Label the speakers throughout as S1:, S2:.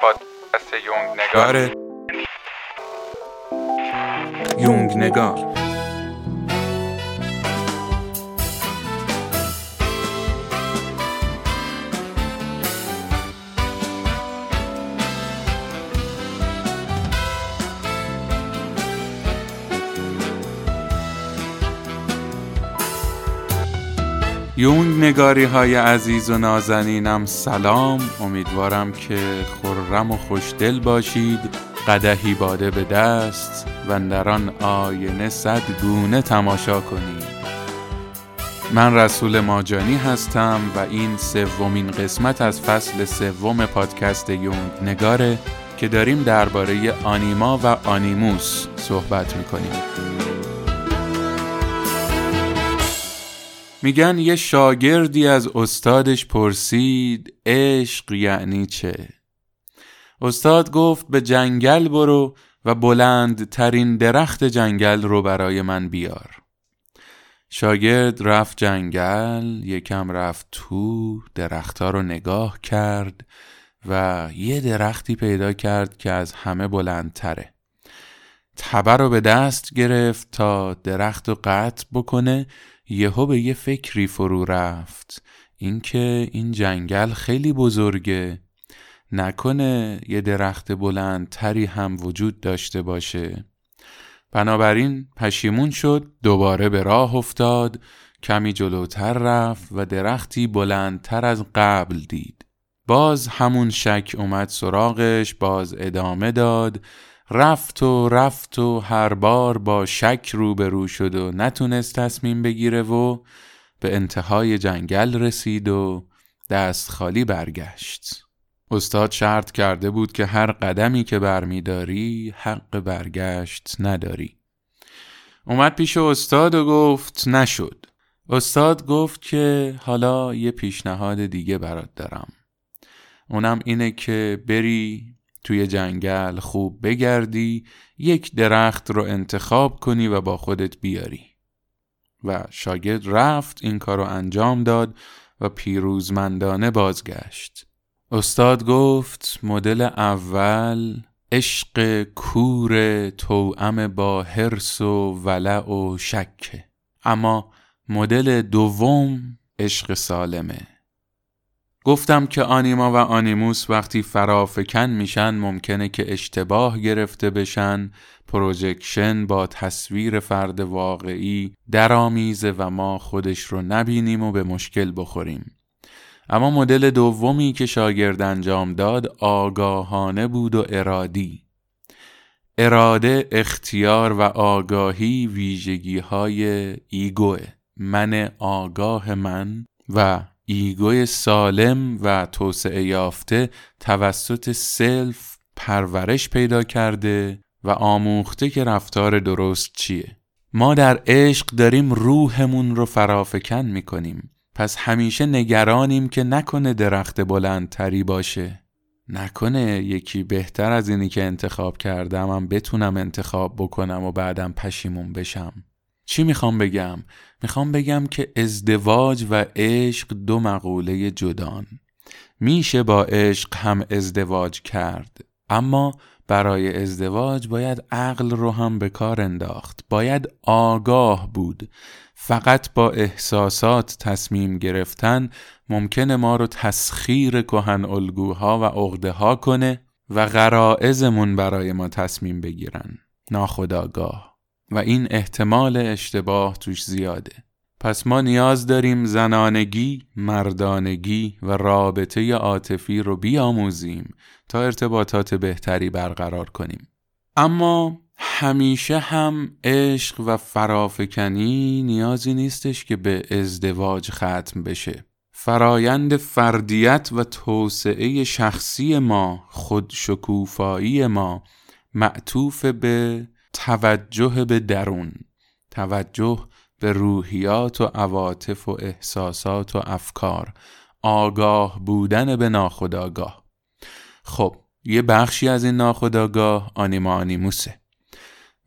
S1: پادکست یونگ نگار.
S2: یونگ نگار. یونگ نگاری های عزیز و نازنینم سلام. امیدوارم که خرم و خوشدل باشید قدهی باده به دست و در آن آینه صد گونه تماشا کنید. من رسول ماجانی هستم و این سومین قسمت از فصل سوم پادکست یونگ نگاره که داریم درباره آنیما و آنیموس صحبت می‌کنیم. میگن یه شاگردی از استادش پرسید عشق یعنی چه؟ استاد گفت به جنگل برو و بلندترین درخت جنگل رو برای من بیار شاگرد رفت جنگل یکم رفت تو درختها رو نگاه کرد و یه درختی پیدا کرد که از همه بلندتره تبر رو به دست گرفت تا درخت رو قطع بکنه یهو به یه فکری فرو رفت. اینکه این جنگل خیلی بزرگه. نکنه یه درخت بلندتری هم وجود داشته باشه. بنابراین پشیمون شد دوباره به راه افتاد کمی جلوتر رفت و درختی بلندتر از قبل دید. باز همون شک اومد سراغش باز ادامه داد. رفت و رفت و هر بار با شک روبرو شد و نتونست تصمیم بگیره و به انتهای جنگل رسید و دست خالی برگشت. استاد شرط کرده بود که هر قدمی که برمیداری حق برگشت نداری. اومد پیش استاد و گفت نشد. استاد گفت که حالا یه پیشنهاد دیگه برات دارم. اونم اینه که بری توی جنگل خوب بگردی یک درخت رو انتخاب کنی و با خودت بیاری. و شاگرد رفت این کار رو انجام داد و پیروزمندانه بازگشت. استاد گفت مدل اول عشق کور توأم با حرس و ولع و شکه اما مدل دوم عشق سالمه. گفتم که آنیما و آنیموس وقتی فرافکن میشن ممکنه که اشتباه گرفته بشن. projection با تصویر فرد واقعی درآمیزه و ما خودش رو نبینیم و به مشکل بخوریم. اما مدل دومی که شاگرد انجام داد آگاهانه بود و ارادی. اراده اختیار و آگاهی ویژگی های ego ه. من آگاه من و ego ی سالم و توسعه یافته توسط سلف پرورش پیدا کرده و آموخته که رفتار درست چیه. ما در عشق داریم روحمون رو فرافکن می‌کنیم. پس همیشه نگرانیم که نکنه درخت بلندتری باشه. نکنه یکی بهتر از اینی که انتخاب کردم هم بتونم انتخاب بکنم و بعدم پشیمون بشم. چی می‌خوام بگم؟ می‌خوام بگم که ازدواج و عشق دو مقوله جدان. میشه با عشق هم ازدواج کرد اما برای ازدواج باید عقل رو هم به کار انداخت باید آگاه بود. فقط با احساسات تصمیم گرفتن ممکنه ما رو تسخیر کهن الگوها و عقده ها کنه و غرائزمون برای ما تصمیم بگیرن. ناخداگاه. و این احتمال اشتباه توش زیاده. پس ما نیاز داریم زنانگی، مردانگی و رابطه عاطفی رو بیاموزیم تا ارتباطات بهتری برقرار کنیم. اما همیشه هم عشق و فرافکنی نیازی نیستش که به ازدواج ختم بشه. فرایند فردیت و توسعه شخصی ما خود شکوفایی ما معطوف به توجه به درون توجه به روحیات و عواطف و احساسات و افکار آگاه بودن به ناخداگاه خب یه بخشی از این ناخداگاه آنیما آنیموسه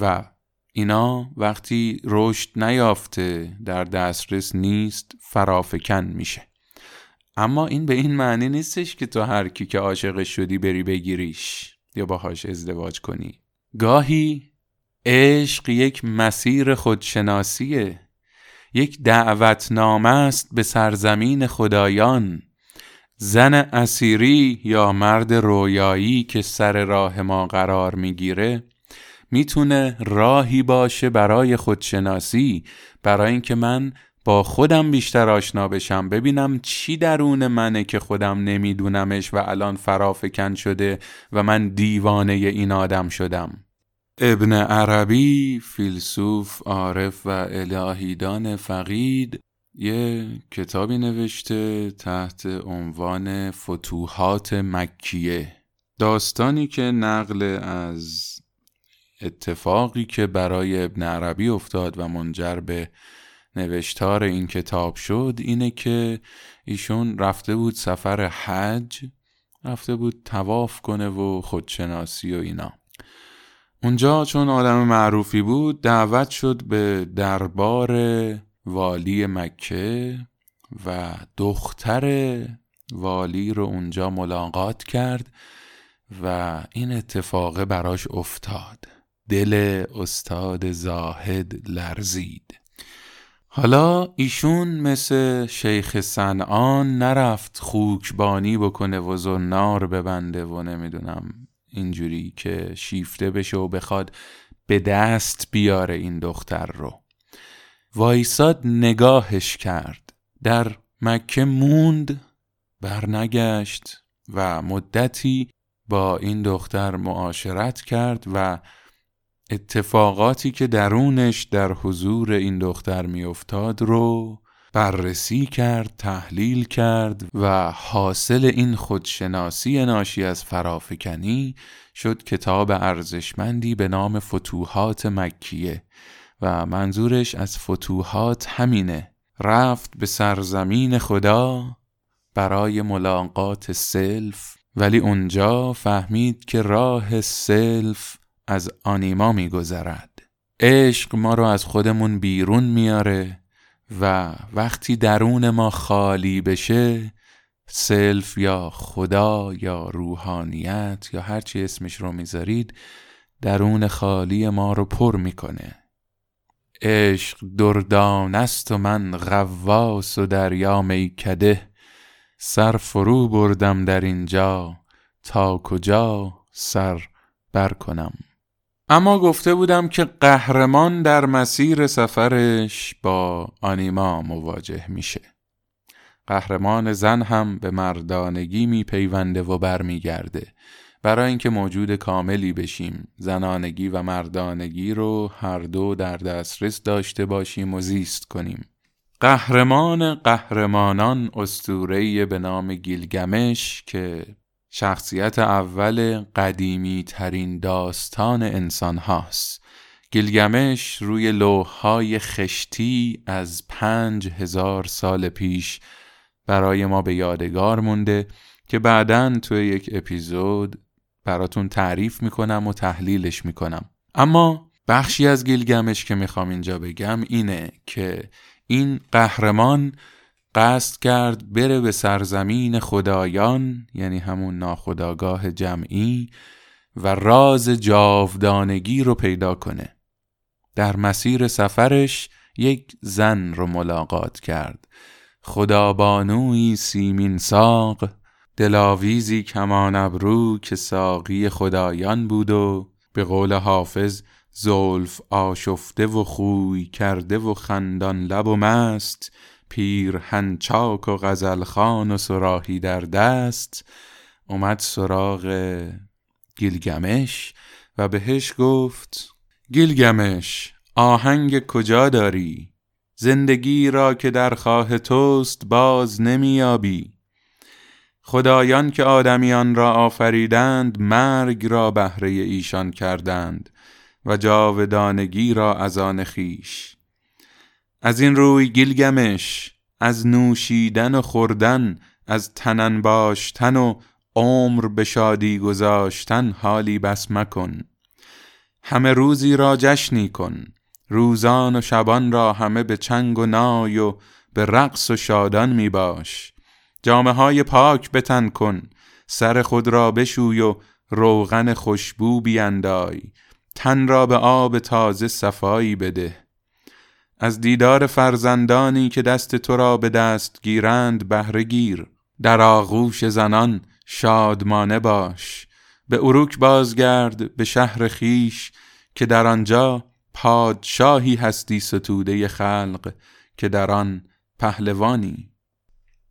S2: و اینا وقتی رشد نیافته در دسترس نیست فرافکن میشه. اما این به این معنی نیستش که تو هر کی که عاشقش شدی بری بگیریش یا باهاش ازدواج کنی. گاهی عشق یک مسیر خودشناسیه. یک دعوتنامه است به سرزمین خدایان. زن اسیری یا مرد رویایی که سر راه ما قرار می‌گیره می‌تونه راهی باشه برای خودشناسی برای اینکه من با خودم بیشتر آشنا بشم ببینم چی درون منه که خودم نمیدونمش و الان فرافکن شده و من دیوانه این آدم شدم. ابن عربی فیلسوف عارف و الهیدان فقید یه کتابی نوشته تحت عنوان فتوحات مکیه. داستانی که نقل از اتفاقی که برای ابن عربی افتاد و منجر به نوشتار این کتاب شد اینه که ایشون رفته بود سفر حج رفته بود تواف کنه و خودشناسی و اینا. اونجا چون آدم معروفی بود دعوت شد به دربار والی مکه و دختر والی رو اونجا ملاقات کرد و این اتفاق براش افتاد. دل استاد زاهد لرزید. حالا ایشون مثل شیخ سنعان نرفت خوکبانی بکنه و زنار ببنده و نمی‌دونم اینجوری که شیفته بشه و بخواد به دست بیاره این دختر رو. وایساد نگاهش کرد. در مکه موند برنگشت و مدتی با این دختر معاشرت کرد و اتفاقاتی که درونش در حضور این دختر میافتاد رو بررسی کرد تحلیل کرد و حاصل این خودشناسی ناشی از فرافکنی شد کتاب ارزشمندی به نام فتوحات مکیه و منظورش از فتوحات همینه. رفت به سرزمین خدا برای ملاقات self ولی اونجا فهمید که راه self از آنیما میگذرد. عشق ما رو از خودمون بیرون میاره. و وقتی درون ما خالی بشه سلف یا خدا یا روحانیت یا هرچی اسمش رو می‌ذارید درون خالی ما رو پر می‌کنه. عشق دردان است و من غواس و دریا میکده. سر فرو بردم در اینجا تا کجا سر بر کنم اما گفته بودم که قهرمان در مسیر سفرش با آنیما مواجه میشه. قهرمان زن هم به مردانگی میپیونده و برمیگرده. برای اینکه موجود کاملی بشیم زنانگی و مردانگی رو هر دو در دسترس داشته باشیم و زیست کنیم. قهرمان قهرمانان استوره به نام گیلگمش که شخصیت اول قدیمی ترین داستان انسان هاست. گیلگمش روی لوحهای خشتی از پنج هزار سال پیش برای ما به یادگار مونده که بعدا توی یک اپیزود براتون تعریف می‌کنم و تحلیلش می‌کنم. اما بخشی از گیلگمش که می‌خوام اینجا بگم اینه که این قهرمان قصد کرد بره به سرزمین خدایان یعنی همون ناخداگاه جمعی و راز جاودانگی رو پیدا کنه. در مسیر سفرش یک زن رو ملاقات کرد. خدابانوی سیمین ساق دلاویزی کمان ابرو که ساقی خدایان بود و به قول حافظ زلف آشفته و خوی کرده و خندان لب و مست پیر هنچاک و غزلخان و سراحی در دست. اومد سراغ گیلگمش و بهش گفت گیلگمش آهنگ کجا داری؟ زندگی را که در خواه توست باز نمیابی خدایان که آدمیان را آفریدند مرگ را بهره ایشان کردند و جاودانگی را از آن خیش از این روی گیلگمش از نوشیدن و خوردن از تنن باشتن و عمر به شادی گذاشتن حالی بس مکن. همه روزی را جشنی کن روزان و شبان را همه به چنگ و نای و به رقص و شادان می باش. جامعه های پاک بتن کن سر خود را بشوی و روغن خوشبو بیندای. تن را به آب تازه صفایی بده. از دیدار فرزندانی که دست تو را به دست گیرند بهره گیر. در آغوش زنان شادمانه باش. به اروک بازگرد به شهر خیش که در آنجا پادشاهی هستی ستوده خلق که در آن پهلوانی.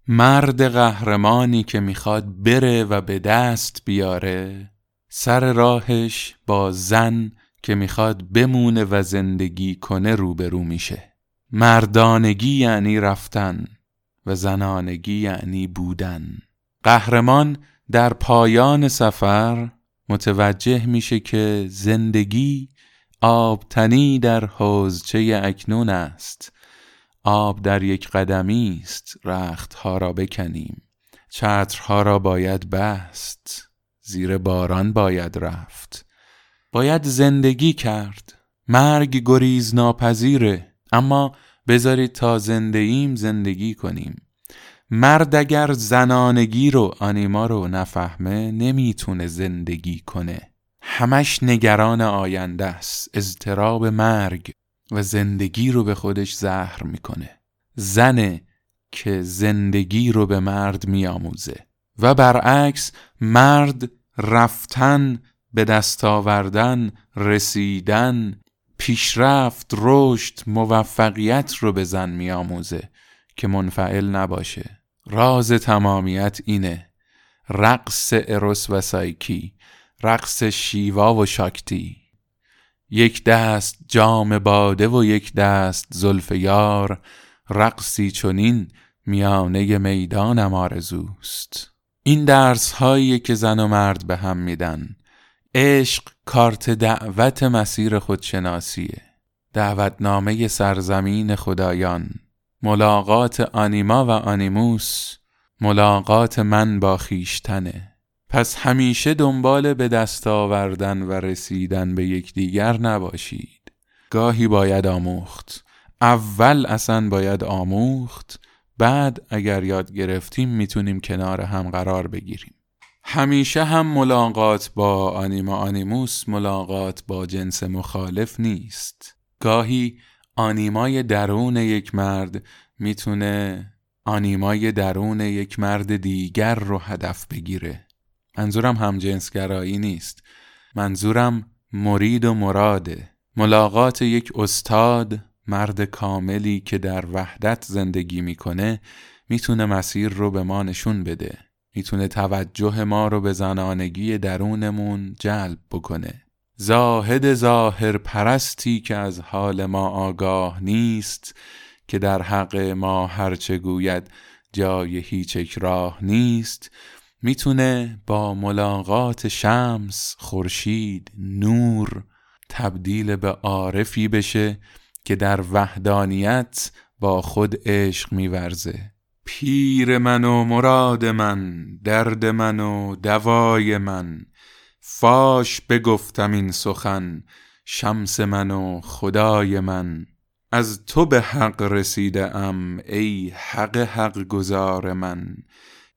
S2: مرد قهرمانی که می‌خواد بره و به دست بیاره سر راهش با زن که می‌خواد بمونه و زندگی کنه روبرو میشه. مردانگی یعنی رفتن و زنانگی یعنی بودن. قهرمان در پایان سفر متوجه میشه که زندگی آبتنی در حوزچه اکنون است. آب در یک قدمی است رختها را بکنیم. چترها را باید بست زیر باران باید رفت. باید زندگی کرد. مرگ گریز ناپذیره اما بذارید تا زنده ایم زندگی کنیم. مرد اگر زنانگی رو آنیما رو نفهمه نمی‌تونه زندگی کنه. همش نگران آینده است. اضطراب مرگ و زندگی رو به خودش زهر می‌کنه. زنه که زندگی رو به مرد میآموزه. و برعکس مرد رفتن به دست آوردن رسیدن پیشرفت رشد موفقیت رو به زن میآموزه که منفعل نباشه. راز تمامیت اینه. رقص اروس و سایکی رقص شیوا و شاکتی. یک دست جام باده و یک دست زلف یار رقصی چنین میانه می‌دانم آرزوست. این درس هایی که زن و مرد به هم میدن عشق کارت دعوت مسیر خودشناسیه. دعوتنامه سرزمین خدایان. ملاقات آنیما و آنیموس. ملاقات من با خیشتنه پس همیشه دنبال به دست آوردن و رسیدن به یکدیگر نباشید. گاهی باید آموخت. اول اصلا باید آموخت. بعد اگر یاد گرفتیم می‌تونیم کنار هم قرار بگیریم. همیشه هم ملاقات با آنیما آنیموس ملاقات با جنس مخالف نیست. گاهی آنیمای درون یک مرد می‌تونه آنیمای درون یک مرد دیگر رو هدف بگیره. منظورم هم جنسگرایی نیست. منظورم مرید و مراده. ملاقات یک استاد مرد کاملی که در وحدت زندگی می‌کنه می‌تونه مسیر رو به ما نشون بده. می‌تونه توجه ما رو به زنانگی درونمون جلب بکنه. زاهد ظاهر پرستی که از حال ما آگاه نیست که در حق ما هرچه گوید جای هیچ راه نیست. می‌تونه با ملاقات شمس خورشید نور تبدیل به عارفی بشه که در وحدانیت با خود عشق میورزه. پیر من و مراد من درد من و دوای من. فاش بگفتم این سخن شمس من و خدای من. از تو به حق رسیده ام ای حق حق گذار من.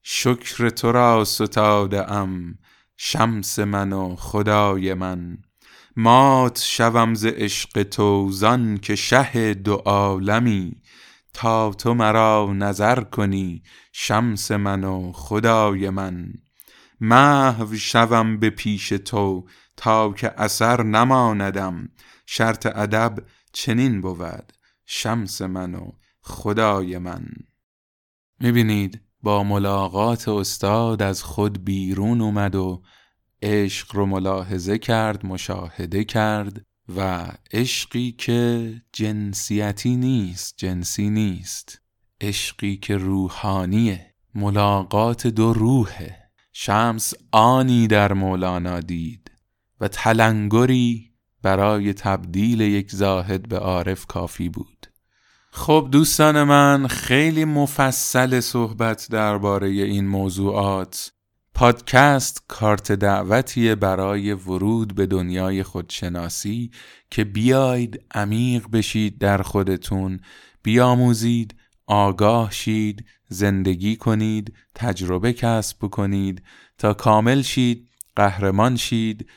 S2: شکر تو را ستاده ام شمس من و خدای من. مات شوم ز عشق تو زان که شه دو عالمی. تا تو مرا نظر کنی شمس من و خدای من. محو شوم به پیش تو تا که اثر نماندم شرط ادب چنین بود شمس من و خدای من. می‌بینید با ملاقات استاد از خود بیرون اومد و عشق رو ملاحظه کرد مشاهده کرد. و عشقی که جنسیتی نیست جنسی نیست. عشقی که روحانیه ملاقات دو روحه. شمس آنی در مولانا دید و تلنگری برای تبدیل یک زاهد به عارف کافی بود. خب دوستان من خیلی مفصل صحبت درباره این موضوعات پادکست کارت دعوتی برای ورود به دنیای خودشناسی که بیاید عمیق بشید در خودتون بیاموزید آگاه شید زندگی کنید تجربه کسب کنید تا کامل شید قهرمان شید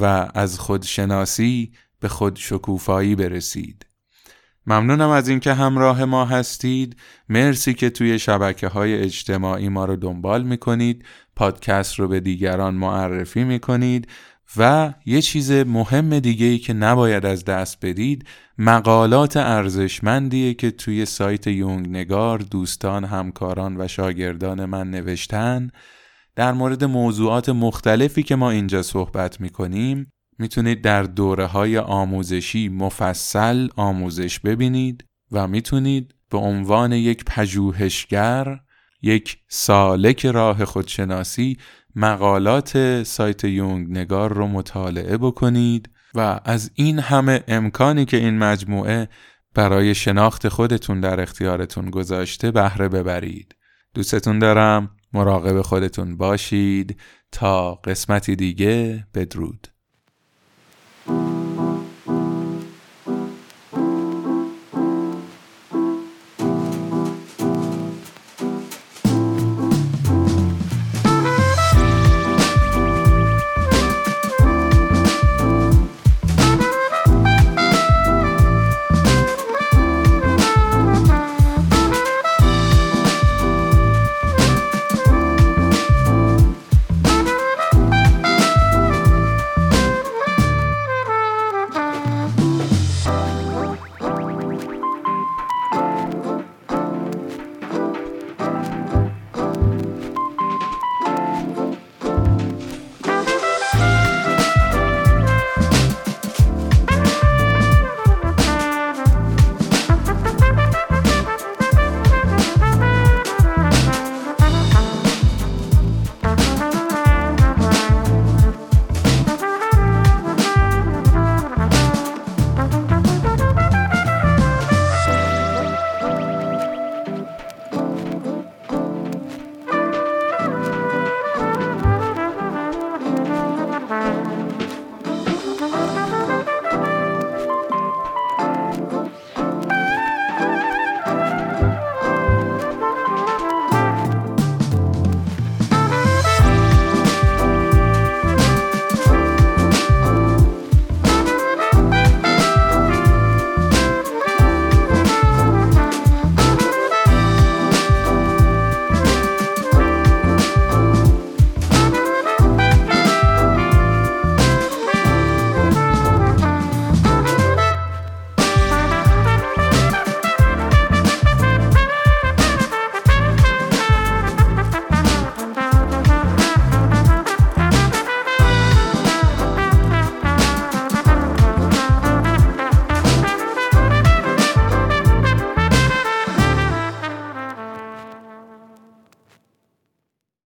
S2: و از خودشناسی به خود شکوفایی برسید. ممنونم از اینکه همراه ما هستید. مرسی که توی شبکه های اجتماعی ما رو دنبال می‌کنید. پادکست رو به دیگران معرفی می‌کنید. و یه چیز مهم دیگه ای که نباید از دست بدید مقالات ارزشمندیه که توی سایت یونگ نگار دوستان همکاران و شاگردان من نوشتن. در مورد موضوعات مختلفی که ما اینجا صحبت می‌کنیم می‌تونید در دوره های آموزشی مفصل آموزش ببینید و می‌تونید به عنوان یک پژوهشگر یک سالک راه خودشناسی مقالات سایت یونگ نگار رو مطالعه بکنید و از این همه امکانی که این مجموعه برای شناخت خودتون در اختیارتون گذاشته بهره ببرید. دوستتون دارم مراقب خودتون باشید. تا قسمتی دیگه بدرود.